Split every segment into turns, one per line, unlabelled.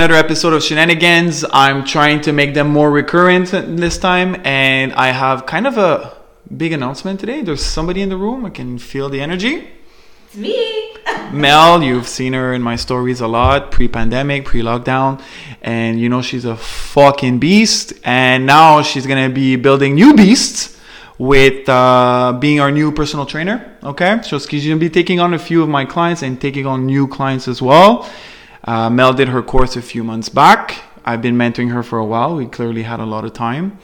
another episode of Shenanigans. I'm trying to make them more recurrent this time, and I have kind of a big announcement today. There's somebody in the room. I can feel the energy.
It's me.
Mel, you've seen her in my stories a lot, pre-pandemic, pre-lockdown, and you know she's a fucking beast. And now she's gonna be building new beasts with uh, being our new personal trainer. Okay, so she's gonna be taking on a few of my clients and taking on new clients as well. Uh, Mel did her course a few months back. I've been mentoring her for a while. We clearly had a lot of time,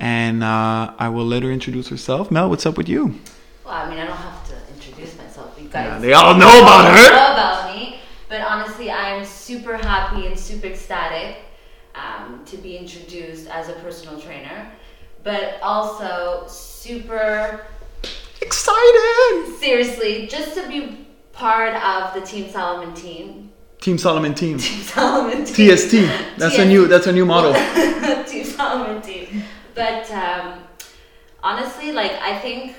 and uh, I will let her introduce herself. Mel, what's up with you?
Well, I mean, I don't have to introduce myself. You guys
Yeah, they all know about her.
know about me. But honestly, I'm super happy and super ecstatic um, to be introduced as a personal trainer, but also super
Excited!
seriously just to be part of the Team Solomon team.
Team Solomon team.
Team Solomon team.
TST. That's a new. That's a new model.
Team Solomon team. But um, honestly, like I think,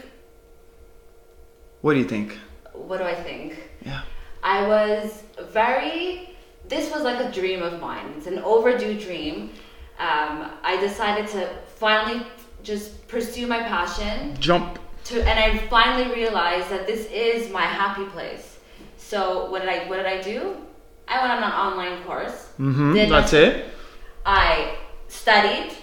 What do you think?
what do I think?
Yeah.
I was very. This was like a dream of mine. It's an overdue dream. Um, I decided to finally just pursue my passion.
Jump.
To and I finally realized that this is my happy place. So what did I what did I do? I went on an online course.
Mm-hmm. That's it.
I studied.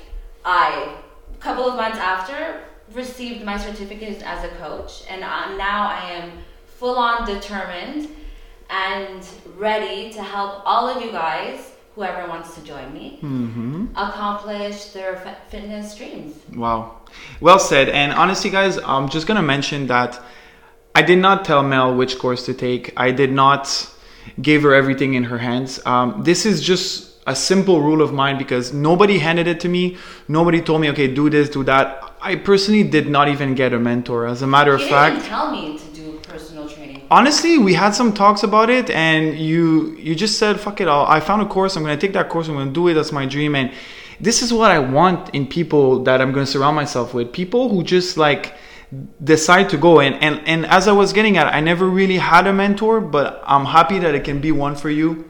I, a couple of months after, received my certificate as a coach, and uh, now I am full on determined and ready to help all of you guys, whoever wants to join me,
Mm-hmm.
accomplish their fi- fitness dreams.
Wow. Well said. And honestly, guys, I'm just gonna mention that I did not tell Mel which course to take. I did not give her everything in her hands. Um, this is just a simple rule of mine because nobody handed it to me. Nobody told me, okay, do this, do that. I personally did not even get a mentor. As a matter of
You
fact,
didn't tell me to do personal training.
honestly we had some talks about it and you you just said fuck it all i found a course i'm going to take that course i'm going to do it that's my dream and this is what i want in people that i'm going to surround myself with people who just like decide to go and and, and as i was getting at i never really had a mentor but i'm happy that it can be one for you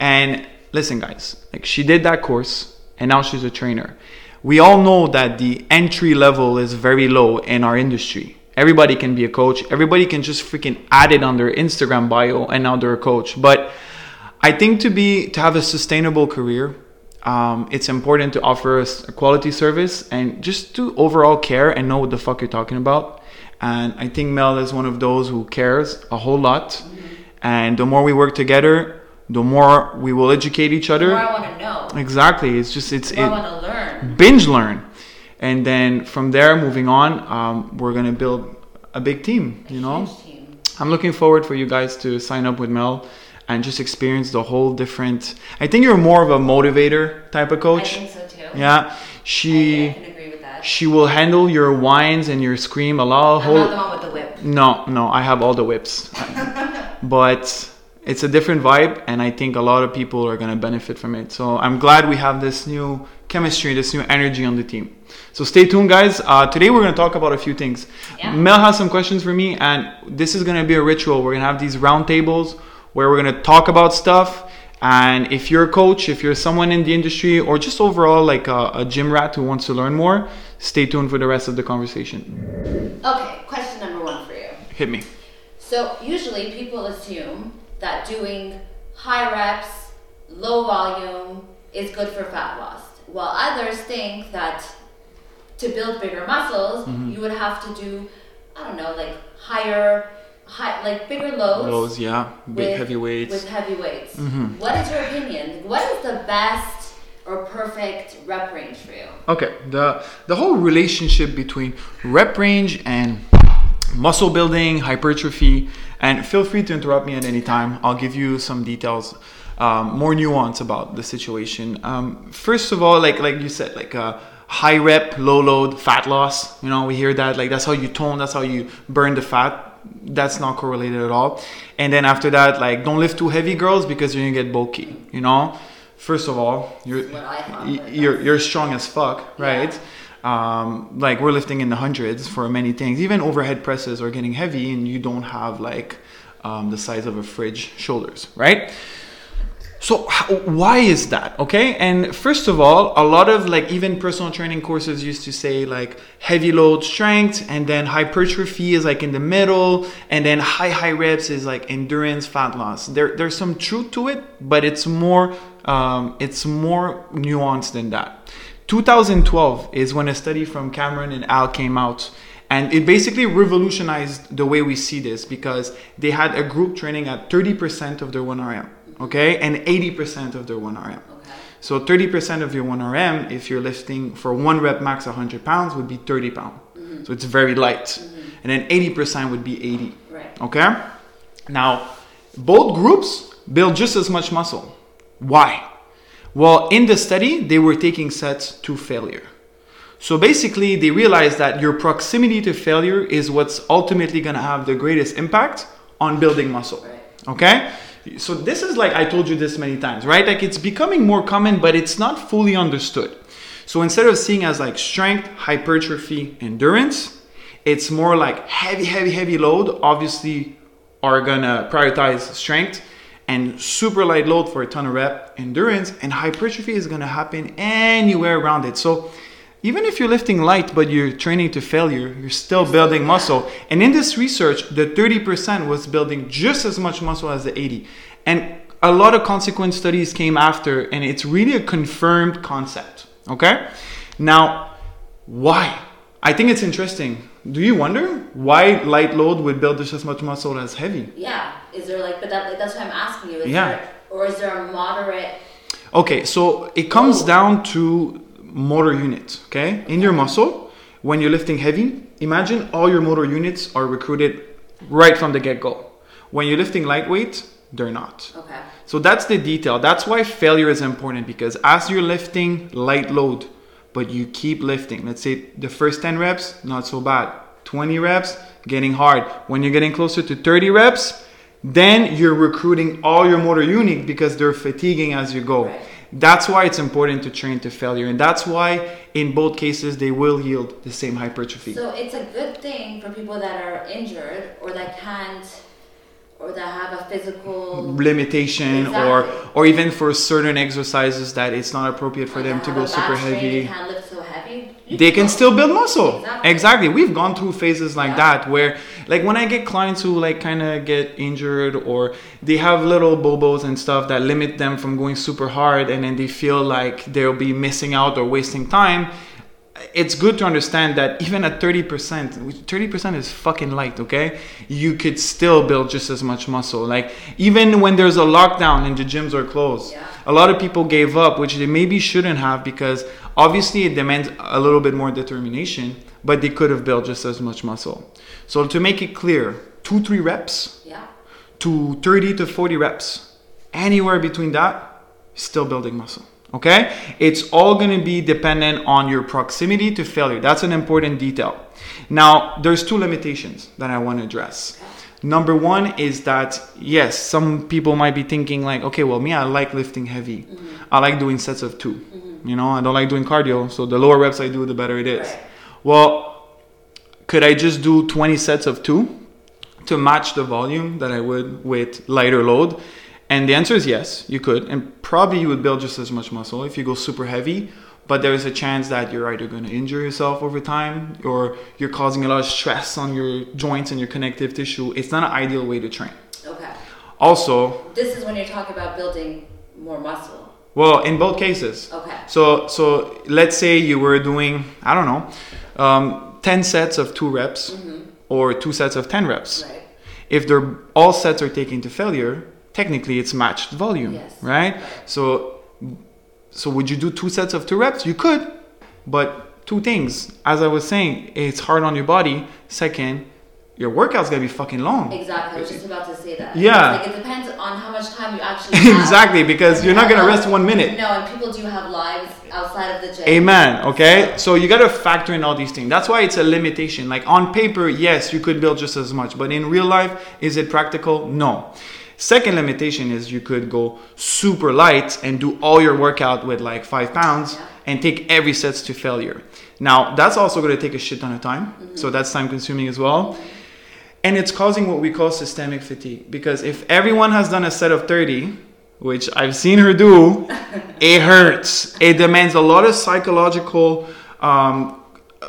and listen guys like she did that course and now she's a trainer we all know that the entry level is very low in our industry Everybody can be a coach. Everybody can just freaking add it on their Instagram bio and now they're a coach. But I think to be to have a sustainable career, um, it's important to offer us a quality service and just to overall care and know what the fuck you're talking about. And I think Mel is one of those who cares a whole lot. And the more we work together, the more we will educate each
The
other.
more I want to know,
Exactly. It's just it's
the
it,
I want to learn.
binge learn and then from there moving on um, we're gonna build a big team you know
team.
i'm looking forward for you guys to sign up with mel and just experience the whole different i think you're more of a motivator type of coach.
I think so too.
yeah
I, I
she
can agree with that.
she will handle your whines and your scream a lot
I'm not the one with the whip.
no, no, I have all the whips. but it's a different vibe, and I think a lot of people are going to benefit from it. So I'm glad we have this new chemistry, this new energy on the team. So stay tuned, guys. Uh, today we're going to talk about a few things.
Yeah.
Mel has some questions for me, and this is going to be a ritual. We're going to have these round tables where we're going to talk about stuff. And if you're a coach, if you're someone in the industry, or just overall like a, a gym rat who wants to learn more, stay tuned for the rest of the conversation.
Okay, question number one for you.
Hit me.
So usually people assume that doing high reps, low volume is good for fat loss, while others think that to build bigger muscles, mm-hmm. you would have to do, I don't know, like higher, high, like bigger loads.
Those, yeah, big
with-
heavy weights.
With heavy weights.
Mhm.
What is your opinion? What is the best or perfect rep range for you?
Okay, the the whole relationship between rep range and muscle building, hypertrophy, and feel free to interrupt me at any time. I'll give you some details, um, more nuance about the situation. Um, first of all, like like you said, like uh, high rep, low load, fat loss. You know, we hear that like that's how you tone, that's how you burn the fat. That's not correlated at all. And then after that, like don't lift too heavy, girls, because you're gonna get bulky. You know. First of all, you're
What I thought,
y-
but
you're you're strong as fuck, right?
Yeah.
Um, like we're lifting in the hundreds for many things. Even overhead presses are getting heavy, and you don't have like um, the size of a fridge shoulders, right? So why is that? Okay, and first of all, a lot of like even personal training courses used to say like heavy load strength, and then hypertrophy is like in the middle, and then high high reps is like endurance fat loss. There there's some truth to it, but it's more um, it's more nuanced than that. 2012 is when a study from Cameron and Al came out. And it basically revolutionized the way we see this because they had a group training at 30% of their 1RM okay, and 80% of their 1RM.
Okay.
So 30% of your 1RM, if you're lifting for one rep max 100 pounds, would be 30 pounds. Mm-hmm. So it's very light. Mm-hmm. And then 80% would be 80.
Right.
Okay? Now, both groups build just as much muscle. Why? Well, in the study, they were taking sets to failure. So basically, they realized that your proximity to failure is what's ultimately going to have the greatest impact on building muscle.
Right.
Okay? So this is like I told you this many times, right? Like it's becoming more common, but it's not fully understood. So instead of seeing as like strength, hypertrophy, endurance, it's more like heavy, heavy, heavy load. Obviously, are gonna prioritize strength and super light load for a ton of rep endurance, and hypertrophy is gonna happen anywhere around it. So even if you're lifting light but you're training to failure, you're still building muscle. And in this research, the 30% was building just as much muscle as the 80. And a lot of consequent studies came after, and it's really a confirmed concept. Okay? Now, why? I think it's interesting. Do you wonder why light load would build just as much muscle as heavy?
Yeah. Is there like, but that, that's what I'm asking you. Is
Yeah.
There, or is there a moderate?
Okay, so it comes oh. down to motor units, okay? In your muscle, when you're lifting heavy, imagine all your motor units are recruited right from the get go. When you're lifting lightweight, they're not.
Okay.
So that's the detail. That's why failure is important because as you're lifting light load, but you keep lifting, let's say the first 10 reps, not so bad. 20 reps, getting hard. When you're getting closer to 30 reps, then you're recruiting all your motor unit because they're fatiguing as you go.
Right.
That's why it's important to train to failure. And that's why in both cases they will yield the same hypertrophy.
So it's a good thing for people that are injured or that can't, or that have a physical.
limitation or
Exactly.
or even for certain exercises that it's not appropriate for them to go super heavy they can still build muscle
Exactly.
exactly we've gone through phases like
Yeah.
that where like when i get clients who like kind of get injured or they have little bobos and stuff that limit them from going super hard and then they feel like they'll be missing out or wasting time it's good to understand that even at 30% 30% is fucking light okay you could still build just as much muscle like even when there's a lockdown and the gyms are closed
Yeah.
A lot of people gave up which they maybe shouldn't have because obviously it demands a little bit more determination but they could have built just as much muscle. So to make it clear two three reps
Yeah.
to 30 to 40 reps anywhere between that still building muscle okay? It's all going to be dependent on your proximity to failure. That's an important detail. Now there's two limitations that i want to address number one is that yes some people might be thinking like okay well me i like lifting heavy mm-hmm. i like doing sets of 2 mm-hmm. you know i don't like doing cardio so the lower reps i do the better it is
Right.
well could i just do 20 sets of two to match the volume that I would with lighter load? And the answer is yes, you could. And probably you would build just as much muscle if you go super heavy. But there's a chance that you're either going to injure yourself over time or you're causing a lot of stress on your joints and your connective tissue. It's not an ideal way to train.
Okay.
Also,
This is when you're talking about building more muscle.
well, in both cases.
Okay.
So, so let's say you were doing, I don't know, um, 10 sets of two reps or two sets of 10 reps.
Right.
if they're all sets are taken to failure, technically it's matched volume,
Yes.
right? So, so would you do two sets of two reps? You could, but two things. As I was saying, it's hard on your body. Second, your workout's gonna be fucking long.
Exactly. I was just about to say that.
Yeah.
Like it depends on how much time you actually have.
exactly, because you're not gonna rest one minute.
No, and people do have lives outside of the gym.
Amen. Okay, so you gotta factor in all these things. That's why it's a limitation. Like on paper, yes, you could build just as much, but in real life, is it practical? No. Second limitation is you could go super light and do all your workout with like five pounds
Yeah.
and take every sets to failure. Now that's also gonna take a shit ton of time, so that's time consuming as well. And it's causing what we call systemic fatigue because if everyone has done a set of 30, which I've seen her do, it hurts. It demands a lot of psychological um,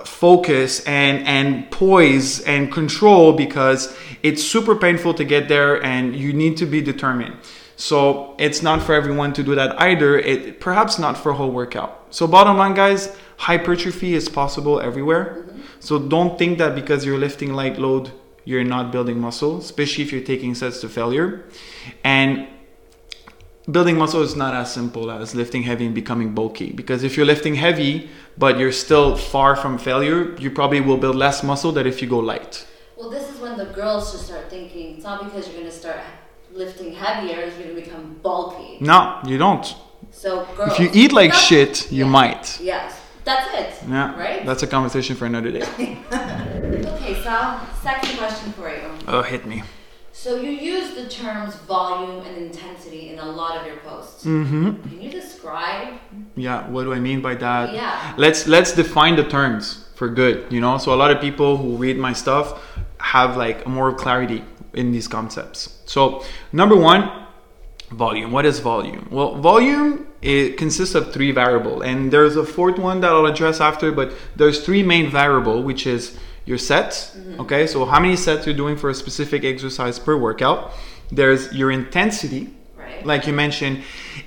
focus and and poise and control because it's super painful to get there and you need to be determined. So it's not for everyone to do that either. It perhaps not for a whole workout. So bottom line, guys, hypertrophy is possible everywhere. So don't think that because you're lifting light load, you're not building muscle, especially if you're taking sets to failure. And building muscle is not as simple as lifting heavy and becoming bulky because if you're lifting heavy but you're still far from failure you probably will build less muscle than if you go light
Well, this is when the girls should start thinking. It's not because you're going to start lifting heavier, you're going to become bulky.
no you don't
So, girls.
if you eat like
That's-
shit you
Yeah.
might
Yes, that's it.
yeah
Right?
that's a conversation for another day
Okay, so second question for you.
oh hit me
So you use the terms volume and intensity in a lot of your posts.
mm-hmm
Can you describe?
yeah what do i mean by that
Yeah.
let's let's define the terms for good you know so a lot of people who read my stuff have like more clarity in these concepts. So number one volume. What is volume? Well volume it consists of three variable and there's a fourth one that i'll address after but there's three main variable which is your sets okay? So how many sets you're doing for a specific exercise per workout. There's your intensity
Right.
like you mentioned.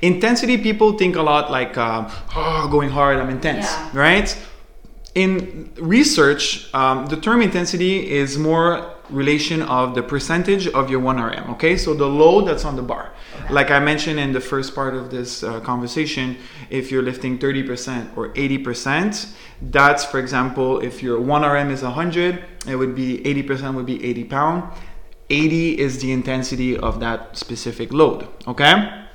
Intensity people think a lot like um, oh, going hard i'm intense
Yeah.
right in research um, the term intensity is more relation of the percentage of your 1rm okay? So the load that's on the bar. Like i mentioned in the first part of this uh, conversation if you're lifting 30% or 80% that's for example if your 1rm is 100 it would be 80% would be 80 pound. 80 is the intensity of that specific load okay?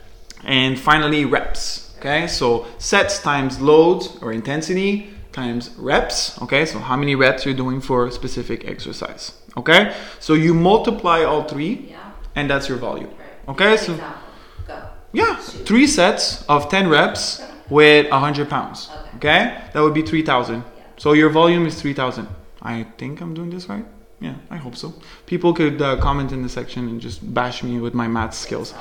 And finally reps okay? So sets times loads or intensity times reps okay? So how many reps you're doing for a specific exercise okay? So you multiply all three
Yeah.
and that's your volume okay? So.
Go.
yeah three sets of 10 reps with 100 pounds Okay. that would be 3000 so your volume is 3000 i think i'm doing this right? Yeah i hope so. People could uh, comment in the section and just bash me with my math skills.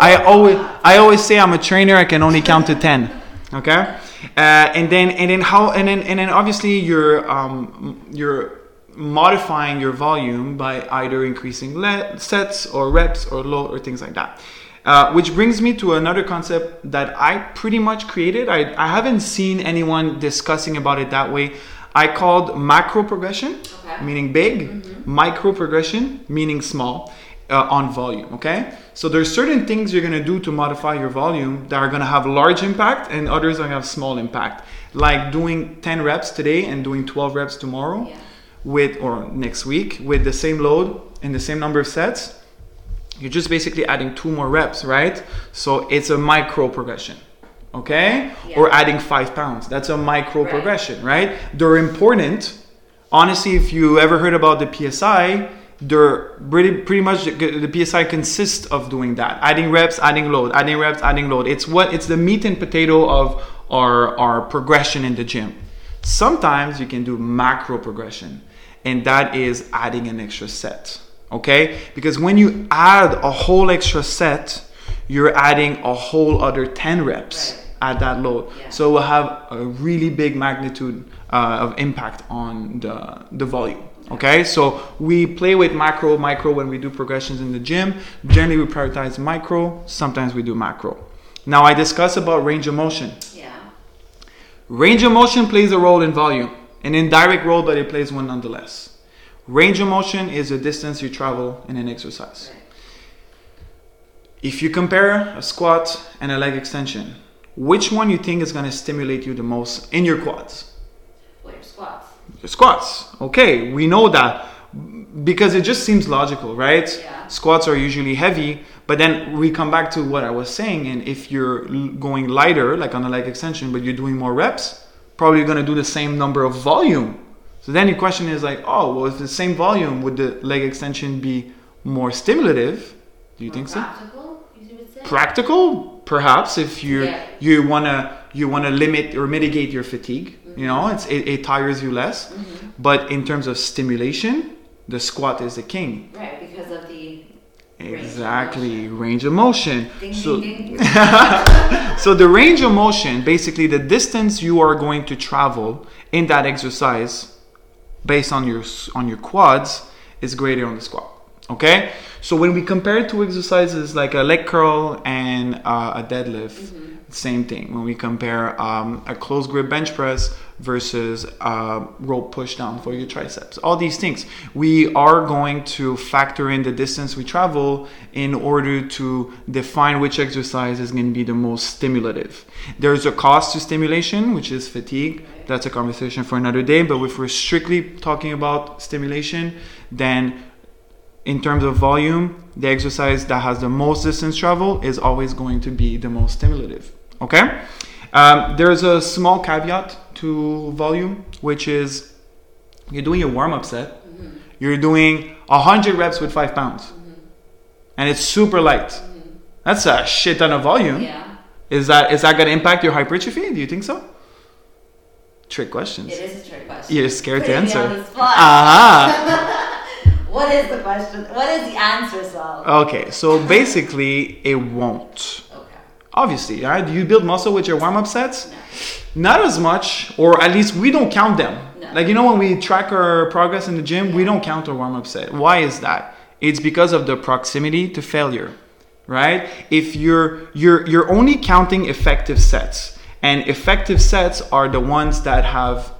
I always i always say i'm a trainer i can only count to 10 okay uh, and then and then how and then and then obviously you're um you're modifying your volume by either increasing le- sets or reps or load or things like that uh, which brings me to another concept that I pretty much created. I, I haven't seen anyone discussing about it that way. I called macro progression,
Okay.
meaning big, micro progression, meaning small, uh, on volume. Okay, so there's certain things you're gonna do to modify your volume that are gonna have large impact, and others are gonna have small impact. Like doing 10 reps today and doing 12 reps tomorrow,
Yeah.
with or next week with the same load and the same number of sets you're just basically adding two more reps, right? So it's a micro progression, okay?
Yeah.
Or adding five pounds. That's a micro
Right.
progression, right? They're important. Honestly, if you ever heard about the PSI, they're pretty, pretty much the PSI consists of doing that, adding reps, adding load, adding reps, adding load. It's what it's the meat and potato of our our progression in the gym. Sometimes you can do macro progression, and that is adding an extra set. Okay? Because when you add a whole extra set, you're adding a whole other 10 reps
Right.
at that load.
Yeah.
So it will have a really big magnitude uh, of impact on the, the volume. Okay, so we play with macro, micro when we do progressions in the gym. Generally, we prioritize micro. Sometimes we do macro. Now, I discuss about range of motion.
Yeah.
Range of motion plays a role in volume, an indirect role, but it plays one nonetheless. Range of motion is the distance you travel in an exercise.
Right.
If you compare a squat and a leg extension, which one you think is going to stimulate you the most in your quads?
Squats.
Okay, we know that because it just seems logical, right?
Yeah.
Squats are usually heavy, but then we come back to what I was saying. And if you're going lighter, like on a leg extension, but you're doing more reps, probably you're going to do the same number of volume. So then your question is like, oh, well, if the same volume, would the leg extension be more stimulative? Do you
More
think so?
Practical, you
practical perhaps if you
Yeah.
you want to you want to limit or mitigate your fatigue you know it's it, it tires you less but in terms of stimulation the squat is the king
Right, because of the
Exactly, range of motion.
Ding,
so,
ding, ding.
so the range of motion, basically the distance you are going to travel in that exercise, based on your on your quads, is greater on the squat. Okay, so when we compare it to exercises like a leg curl and uh, a deadlift, same thing. When we compare um, a close grip bench press versus a rope push down for your triceps, all these things, we are going to factor in the distance we travel in order to define which exercise is going to be the most stimulative. There's a cost to stimulation, which is fatigue. That's a conversation for another day. But if we're strictly talking about stimulation, then in terms of volume, the exercise that has the most distance travel is always going to be the most stimulative. Okay? Um, there's a small caveat to volume, which is you're doing a warm up set, you're doing 100 reps with 5 pounds, and it's super light. That's a shit ton of volume.
Yeah,
Is that is that going to impact your hypertrophy? Do you think so? Trick questions.
it is a trick question.
You're scared to
Putting
answer.
on the spot.
Ah.
What is the question? What is the answer, Sal?
Okay, so basically, it won't. Obviously, right? Do you build muscle with your warm up sets? No. Not as much, or at least we don't count them.
No.
Like, you know, when we track our progress in the gym, we don't count our warm up set. Why is that? It's because of the proximity to failure, right? If you're you're you're only counting effective sets, and effective sets are the ones that have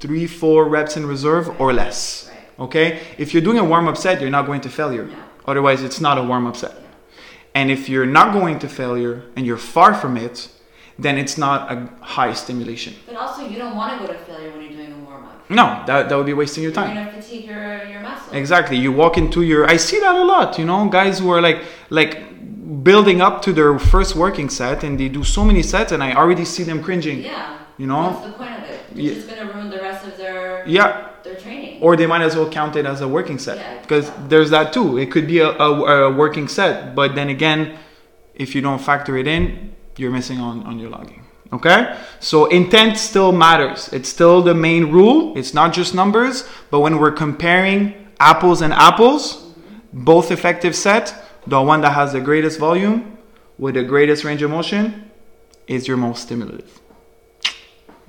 three, four reps in reserve or less.
Right.
Okay? If you're doing a warm up set, you're not going to failure. Otherwise, it's not a warm up set. And if you're not going to failure and you're far from it, then it's not a high stimulation.
But also, you don't want to go to failure when you're doing a warm up.
No, that, that would be wasting your time.
You're gonna fatigue your your muscles.
Exactly. You walk into your I see that a lot, you know, guys who are like like building up to their first working set and they do so many sets and I already see them cringing.
Yeah.
You know?
What's the point of it? It's
Yeah.
just gonna ruin the rest of their
Yeah.
their training.
Or they might as well count it as a working set.
Yeah.
Because there's that too. It could be a, a, a working set, but then again, if you don't factor it in, you're missing on, on your logging. Okay? So intent still matters. It's still the main rule. It's not just numbers, but when we're comparing apples and apples, both effective set, the one that has the greatest volume with the greatest range of motion is your most stimulative.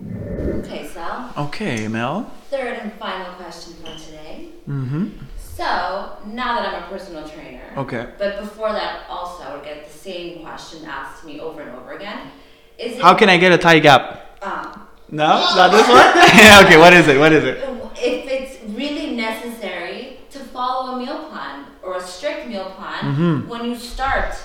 Okay, Sal.
Okay, Mel.
Third and final question for today.
Mm-hmm.
So now that I'm a personal trainer.
Okay.
But before that, also I would get the same question asked to me over and over again. Is it?
How can I get a tie gap?
Um,
No, not this one. okay. What is it? What is it?
if it's really necessary to follow a meal plan or a strict meal plan
Mhm.
when you start,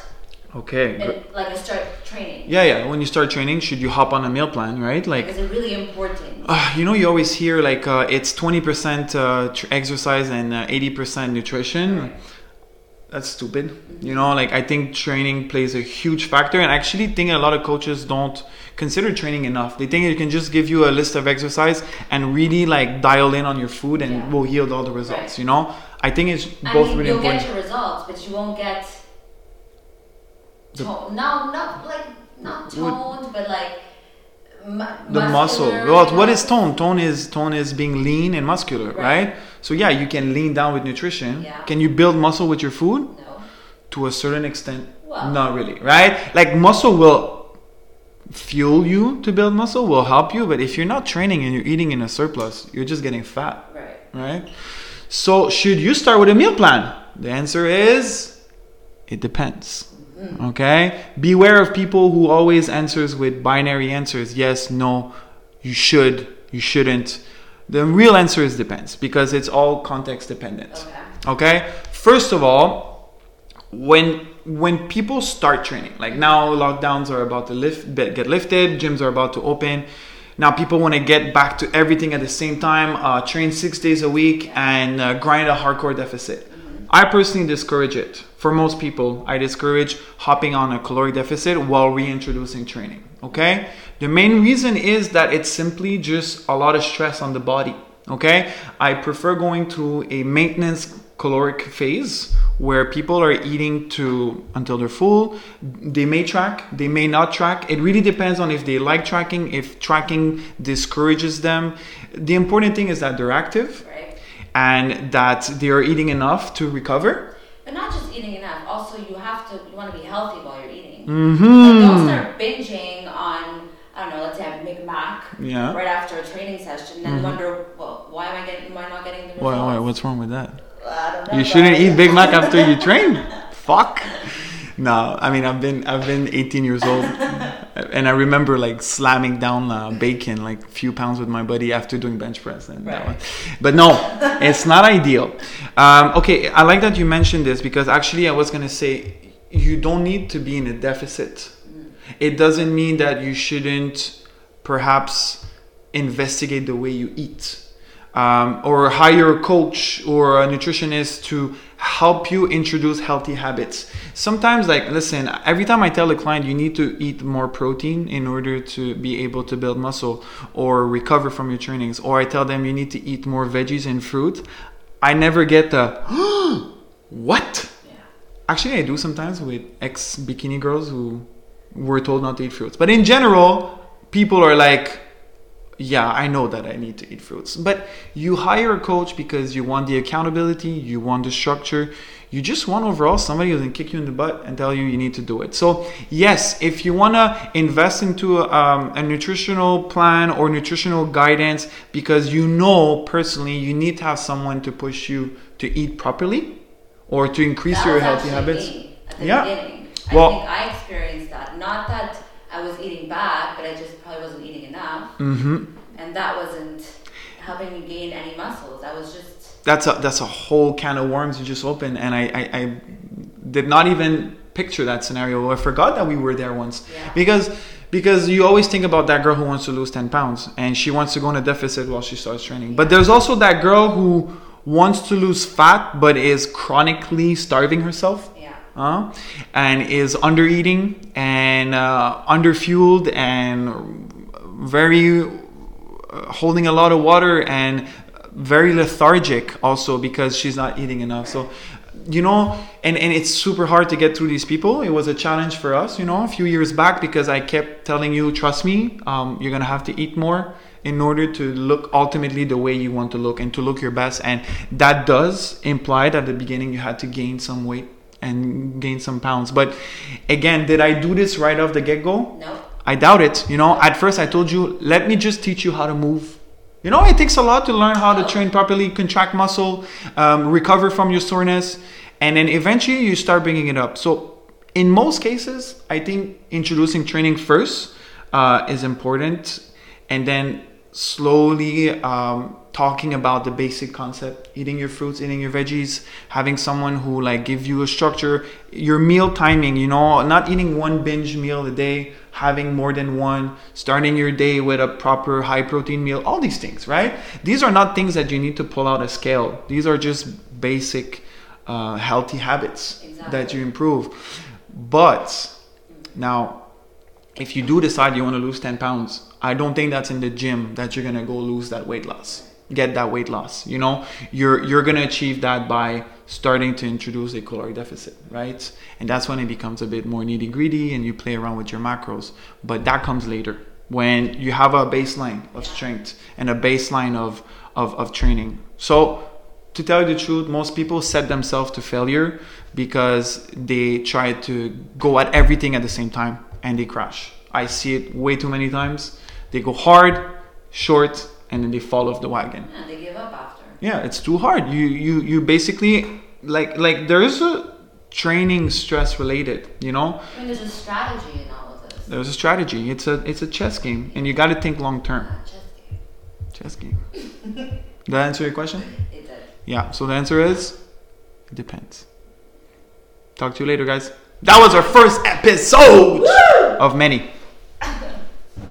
Okay.
in, like a start training.
Yeah, yeah. When you start training, should you hop on a meal plan, right? Like,
Is it really important?
uh, you know, you always hear like uh, it's twenty percent uh, tr- exercise and uh, eighty percent nutrition. That's stupid. You know, like I think training plays a huge factor, and I actually think a lot of coaches don't consider training enough. They think it can just give you a list of exercise and really like dial in on your food, and
Yeah.
will yield all the results.
Right.
You know, I think it's
I
both
mean,
really
you'll
important.
get your results, but you won't get tone. No, not like not toned, but like
the muscle. Well, what
know?
tone? Tone is tone is being lean and muscular, right?
Right.
So yeah, you can lean down with nutrition.
Yeah.
Can you build muscle with your food?
No.
To a certain extent,
Well.
not really, right? Like muscle will fuel you to build muscle, will help you, but if you're not training and you're eating in a surplus, you're just getting fat,
Right.
right? So should you start with a meal plan? The answer is it depends. Okay? Beware of people who always answers with binary answers. Yes, no, you should, you shouldn't. The real answer is depends because it's all context dependent.
Okay.
Okay? First of all, when when people start training, like now lockdowns are about to lift get lifted, gyms are about to open. Now people want to get back to everything at the same time, uh, train six days a week, and uh, grind a hardcore deficit. I personally discourage it. For most people, I discourage hopping on a caloric deficit while reintroducing training. Okay? The main reason is that it's simply just a lot of stress on the body. Okay? I prefer going to a maintenance caloric phase where people are eating to until they're full. They may track, they may not track. It really depends on if they like tracking, if tracking discourages them. The important thing is that they're active
Right.
and that they are eating enough to recover.
But not just eating enough, also
Mm-hmm.
Don't start binging on, I don't know, let's say I make a Mac
Yeah.
right after a training session and wonder, well, why am I getting, why am I not getting the results?
Why, why, what's wrong with that?
I don't know.
You shouldn't eat Big Mac after you train. Fuck. No, I mean I've been I've been 18 years old, and I remember like slamming down uh, bacon like a few pounds with my buddy after doing bench press. And that one. But no, it's not ideal. Um, okay, I like that you mentioned this because actually I was gonna say you don't need to be in a deficit. It doesn't mean that you shouldn't perhaps investigate the way you eat um, or hire a coach or a nutritionist to help you introduce healthy habits. Sometimes, like, listen, every time I tell a client you need to eat more protein in order to be able to build muscle or recover from your trainings, or I tell them you need to eat more veggies and fruit, I never get the what? Actually, I do sometimes with ex bikini girls who were told not to eat fruits. But in general, people are like, yeah, I know that I need to eat fruits. But you hire a coach because you want the accountability, you want the structure, you just want overall somebody who can kick you in the butt and tell you you need to do it. So, yes, if you want to invest into a, um, a nutritional plan or nutritional guidance because you know personally you need to have someone to push you to eat properly or to increase
That
your healthy habits.
me at
Yeah.
beginning.
Well-
I think I experienced that. Not that I was eating bad, but I just probably wasn't eating enough.
hmm
And that wasn't helping me gain any muscles. I was just,
that's a that's a whole can of worms you just opened and I, I, I did not even picture that scenario i forgot that we were there once
Yeah.
because because you always think about that girl who wants to lose 10 pounds and she wants to go in a deficit while she starts training but there's also that girl who wants to lose fat but is chronically starving herself
yeah.
uh, and is under eating and uh, under fueled and very uh, holding a lot of water and very lethargic also because she's not eating enough. So you know and, and it's super hard to get through these people. It was a challenge for us you know a few years back because i kept telling you trust me um, you're gonna have to eat more in order to look ultimately the way you want to look and to look your best and that does imply that at the beginning you had to gain some weight and gain some pounds but again did i do this right off the get-go
No.
I doubt it. You know, at first I told you, let me just teach you how to move. You know, it takes a lot to learn how to train properly, contract muscle, um, recover from your soreness, and then eventually you start bringing it up. So, in most cases, I think introducing training first uh, is important, and then slowly um, talking about the basic concept eating your fruits eating your veggies having someone who like give you a structure your meal timing you know not eating one binge meal a day having more than one starting your day with a proper high protein meal all these things right? These are not things that you need to pull out a scale. These are just basic uh, healthy habits that you improve. But now if you do decide you want to lose 10 pounds i don't think that's in the gym that you're gonna go lose that weight loss get that weight loss you know? You're you're gonna achieve that by starting to introduce a caloric deficit right? And that's when it becomes a bit more nitty gritty and you play around with your macros. But that comes later when you have a baseline of strength and a baseline of of, of training. So to tell you the truth, most people set themselves to failure because they try to go at everything at the same time and they crash. I see it way too many times. They go hard, short, and then they fall off the wagon.
And they give up after.
Yeah, it's too hard. You you you basically like like there's a training stress related, you know?
I mean, there's a strategy in all of this.
There's a strategy. It's a it's a chess game and you got to think long term.
Ah, just kidding.
Chess game. Did that answer your question?
It did.
Yeah, so the answer is it depends. Talk to you later, guys. That was our first episode of many.